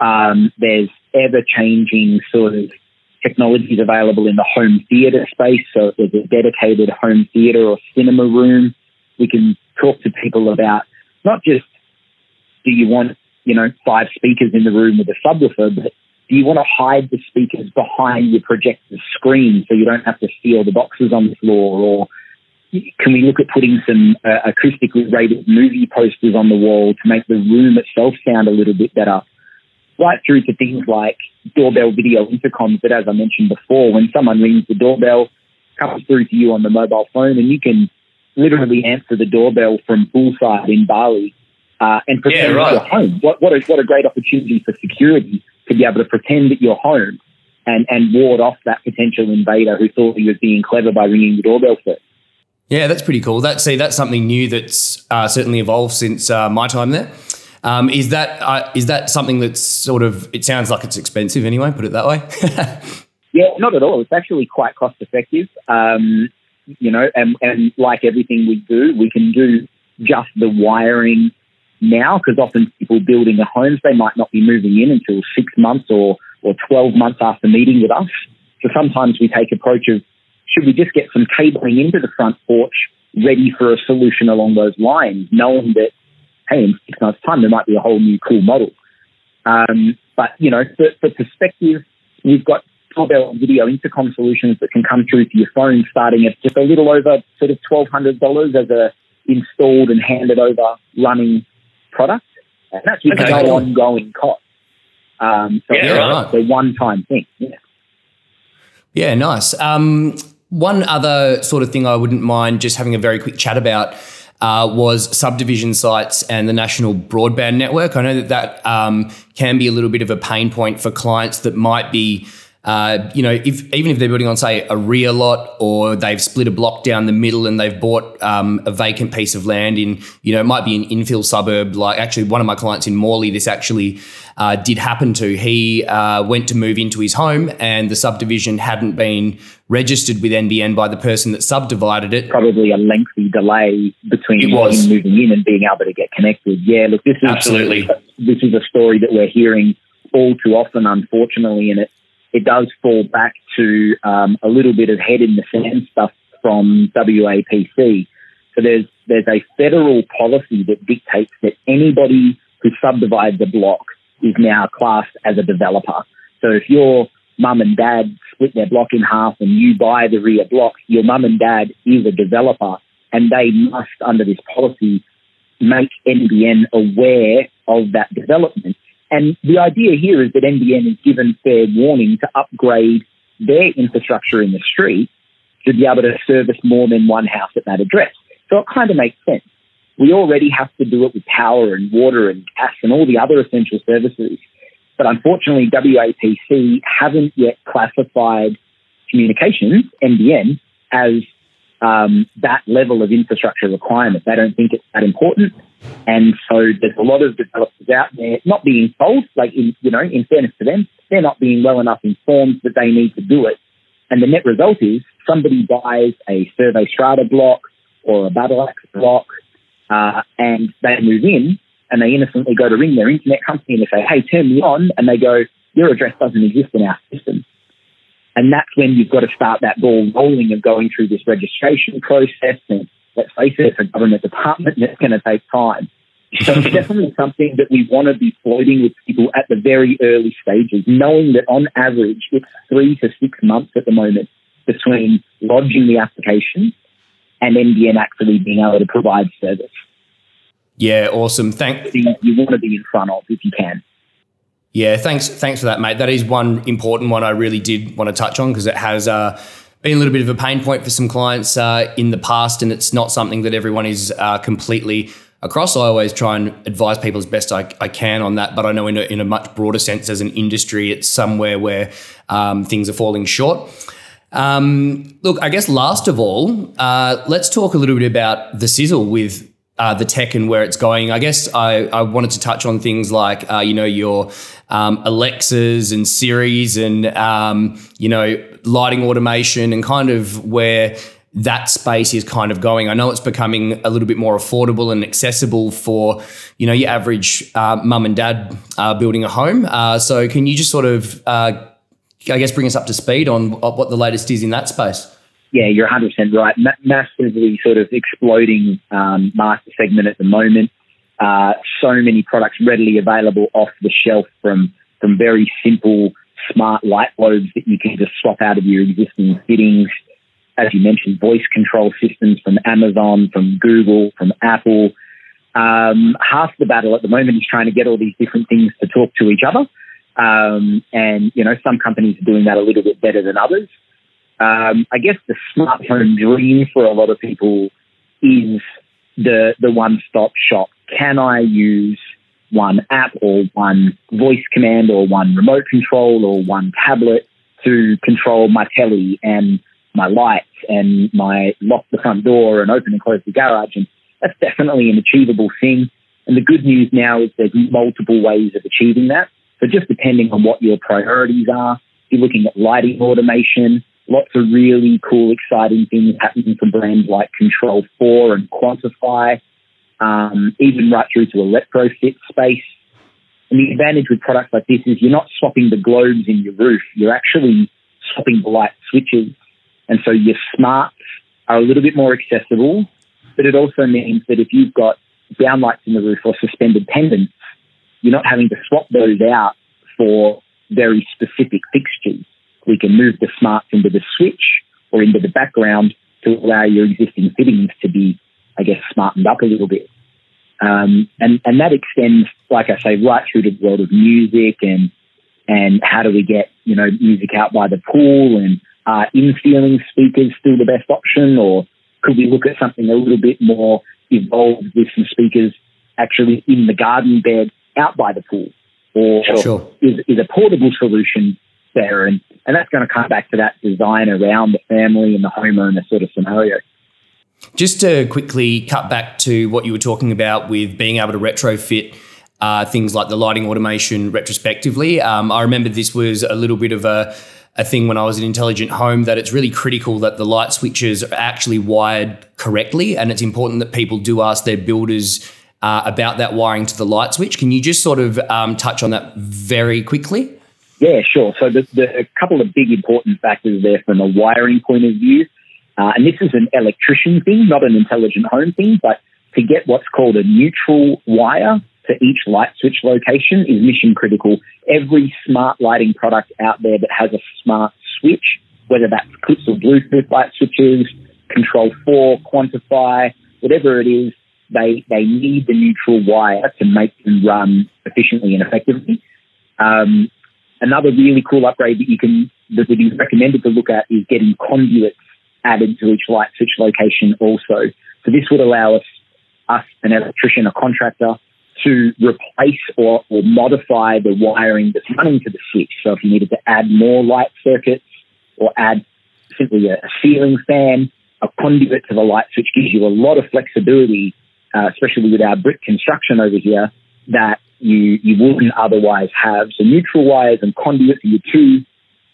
Um, there's ever changing sort of technologies available in the home theatre space. So if there's a dedicated home theatre or cinema room, we can talk to people about not just do you want, you know, five speakers in the room with a subwoofer, but do you want to hide the speakers behind your projector screen so you don't have to steal the boxes on the floor? Or can we look at putting some uh, acoustically rated movie posters on the wall to make the room itself sound a little bit better? Right through to things like doorbell video intercoms that, as I mentioned before, when someone rings the doorbell, comes through to you on the mobile phone, and you can literally answer the doorbell from poolside in Bali uh, and pretend Yeah, right. you're home. What, what, a, what a great opportunity for security to be able to pretend that you're home and, and ward off that potential invader who thought he was being clever by ringing the doorbell first. Yeah, that's pretty cool. That see, that's something new that's uh, certainly evolved since uh, my time there. Um, is that uh, is that something that's sort of? It sounds like it's expensive anyway. Put it that way. *laughs* Yeah, not at all. It's actually quite cost effective. Um, you know, and, and like everything we do, we can do just the wiring now because often people building their homes, they might not be moving in until six months or, or 12 months after meeting with us. So sometimes we take approach of, should we just get some cabling into the front porch ready for a solution along those lines, knowing that, hey, in six months' time, there might be a whole new cool model. Um, but, you know, for, for perspective, we've got doorbell and video intercom solutions that can come through to your phone starting at just a little over sort of $1,200 as a installed and handed over running product. And that's with Okay, no ongoing cost. Um, so Yeah, it's right. a one-time thing. Yeah. Yeah, nice. Um, one other sort of thing I wouldn't mind just having a very quick chat about uh, was subdivision sites and the national broadband network. I know that that um, can be a little bit of a pain point for clients that might be. Uh, you know, if even if they're building on, say, a rear lot, or they've split a block down the middle and they've bought um, a vacant piece of land in, you know, it might be an infill suburb. Like actually, one of my clients in Morley, this actually uh, did happen to. He uh, went to move into his home, and the subdivision hadn't been registered with NBN by the person that subdivided it. Probably a lengthy delay between It was. him moving in and being able to get connected. Yeah, look, this is Absolutely. this is a story that we're hearing all too often, unfortunately, and it it does fall back to um, a little bit of head in the sand stuff from WAPC. So there's there's a federal policy that dictates that anybody who subdivides a block is now classed as a developer. So if your mum and dad split their block in half and you buy the rear block, your mum and dad is a developer, and they must, under this policy, make NBN aware of that development. And the idea here is that NBN is given fair warning to upgrade their infrastructure in the street to be able to service more than one house at that address. So it kind of makes sense. We already have to do it with power and water and gas and all the other essential services. But unfortunately, WAPC haven't yet classified communications, NBN, as um, that level of infrastructure requirement. They don't think it's that important. And so there's a lot of developers out there not being told, like, in, you know, in fairness to them, they're not being well enough informed that they need to do it. And the net result is somebody buys a survey strata block or a battle axe block, uh, and they move in and they innocently go to ring their internet company and they say, hey, turn me on. And they go, your address doesn't exist in our system. And that's when you've got to start that ball rolling of going through this registration process. And let's face it, it's a government department and it's going to take time. So it's *laughs* definitely something that we want to be floating with people at the very early stages, knowing that on average it's three to six months at the moment between lodging the application and NBN actually being able to provide service. Yeah, awesome. Thank you want to be in front of if you can. Yeah, thanks. Thanks for that, mate. That is one important one I really did want to touch on because it has uh, been a little bit of a pain point for some clients uh, in the past, and it's not something that everyone is uh, completely across. I always try and advise people as best I, I can on that, but I know in a, in a much broader sense as an industry, it's somewhere where um, things are falling short. Um, look, I guess last of all, uh, let's talk a little bit about the sizzle with uh, the tech and where it's going. I guess I, I wanted to touch on things like, uh, you know, your um, Alexas and Siris and, um, you know, lighting automation and kind of where that space is kind of going. I know it's becoming a little bit more affordable and accessible for, you know, your average uh, mum and dad uh, building a home. Uh, so can you just sort of, uh, I guess, bring us up to speed on what the latest is in that space? Yeah, you're 100% right. Ma- massively sort of exploding um, market segment at the moment. Uh, so many products readily available off the shelf from from very simple smart light bulbs that you can just swap out of your existing fittings. As you mentioned, voice control systems from Amazon, from Google, from Apple. Um, half the battle at the moment is trying to get all these different things to talk to each other. Um, and, you know, some companies are doing that a little bit better than others. Um, I guess the smartphone dream for a lot of people is the the one stop shop. Can I use one app or one voice command or one remote control or one tablet to control my telly and my lights and my lock the front door and open and close the garage? And that's definitely an achievable thing. And the good news now is there's multiple ways of achieving that. So just depending on what your priorities are, you're looking at lighting automation, lots of really cool, exciting things happening for brands like Control 4 and Quantify, um, even right through to a retrofit space. And the advantage with products like this is you're not swapping the globes in your roof. You're actually swapping the light switches. And so your smarts are a little bit more accessible, but it also means that if you've got downlights in the roof or suspended pendants, you're not having to swap those out for very specific fixtures. We can move the smarts into the switch or into the background to allow your existing fittings to be, I guess, smartened up a little bit. Um, and, and that extends, like I say, right through to the world of music and, and how do we get, you know, music out by the pool and are in-ceiling speakers still the best option or could we look at something a little bit more evolved with some speakers actually in the garden bed out by the pool? Or sure. is, is a portable solution better? And, and that's going to come back to that design around the family and the homeowner sort of scenario. Just to quickly cut back to what you were talking about with being able to retrofit uh, things like the lighting automation retrospectively. Um, I remember this was a little bit of a, a thing when I was in Intelligent Home that it's really critical that the light switches are actually wired correctly. And it's important that people do ask their builders uh, about that wiring to the light switch. Can you just sort of um, touch on that very quickly? Yeah, sure. So the, the, a couple of big important factors there from a wiring point of view. Uh, and this is an electrician thing, not an intelligent home thing, but to get what's called a neutral wire to each light switch location is mission critical. Every smart lighting product out there that has a smart switch, whether that's Clipsal or Bluetooth light switches, Control 4, Quantify, whatever it is, they, they need the neutral wire to make them run efficiently and effectively. Um, another really cool upgrade that you can that recommended to look at is getting conduits added to each light switch location also. So this would allow us, us an electrician, a contractor, to replace or, or modify the wiring that's running to the switch. So if you needed to add more light circuits or add simply a, a ceiling fan, a conduit to the light switch gives you a lot of flexibility, uh, especially with our brick construction over here, that you, you wouldn't otherwise have. So neutral wires and conduits are your two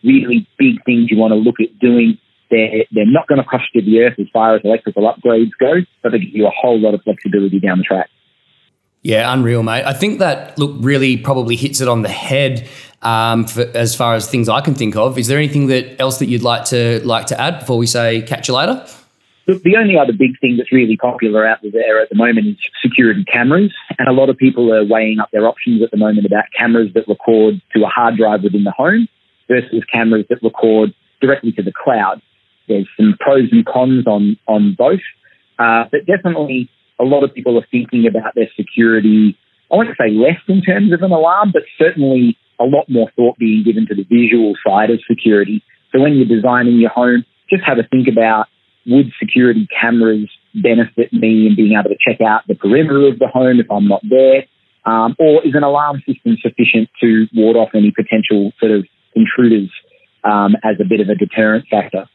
really big things you want to look at doing. They're, they're not going to cost you the earth as far as electrical upgrades go, but they give you a whole lot of flexibility down the track. Yeah, unreal, mate. I think that look really probably hits it on the head um, for, as far as things I can think of. Is there anything that else that you'd like to like to add before we say catch you later? The only other big thing that's really popular out there at the moment is security cameras, and a lot of people are weighing up their options at the moment about cameras that record to a hard drive within the home versus cameras that record directly to the cloud. There's some pros and cons on on both, uh, but definitely a lot of people are thinking about their security. I won't say less in terms of an alarm, but certainly a lot more thought being given to the visual side of security. So when you're designing your home, just have a think about would security cameras benefit me in being able to check out the perimeter of the home if I'm not there? Um, or is an alarm system sufficient to ward off any potential sort of intruders um, as a bit of a deterrent factor?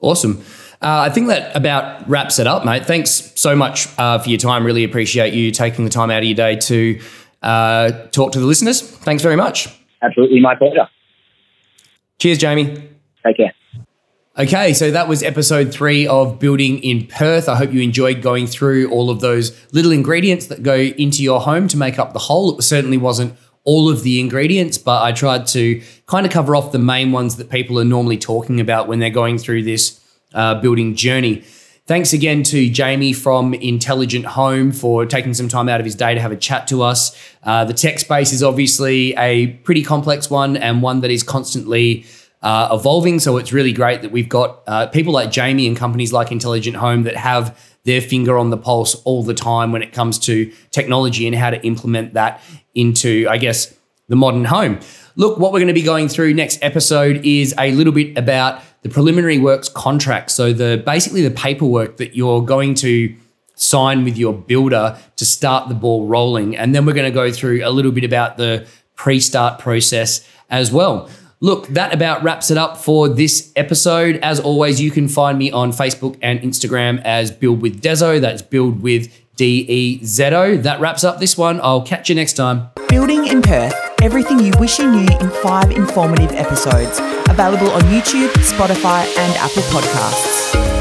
Awesome. Uh, I think that about wraps it up, mate. Thanks so much uh, for your time. Really appreciate you taking the time out of your day to uh, talk to the listeners. Thanks very much. Absolutely, my pleasure. Cheers, Jamie. Take care. Okay, so that was episode three of Building in Perth. I hope you enjoyed going through all of those little ingredients that go into your home to make up the whole. It certainly wasn't all of the ingredients, but I tried to kind of cover off the main ones that people are normally talking about when they're going through this uh, building journey. Thanks again to Jamie from Intelligent Home for taking some time out of his day to have a chat to us. Uh, the tech space is obviously a pretty complex one and one that is constantly uh, evolving. So it's really great that we've got uh, people like Jamie and companies like Intelligent Home that have their finger on the pulse all the time when it comes to technology and how to implement that into, I guess, the modern home. Look, what we're going to be going through next episode is a little bit about the preliminary works contract. So the basically the paperwork that you're going to sign with your builder to start the ball rolling. And then we're going to go through a little bit about the pre-start process as well. Look, that about wraps it up for this episode. As always, you can find me on Facebook and Instagram as Build with Dezo. That's Build with D E Z O. That wraps up this one. I'll catch you next time. Building in Perth. Everything you wish you knew in five informative episodes. Available on YouTube, Spotify, and Apple Podcasts.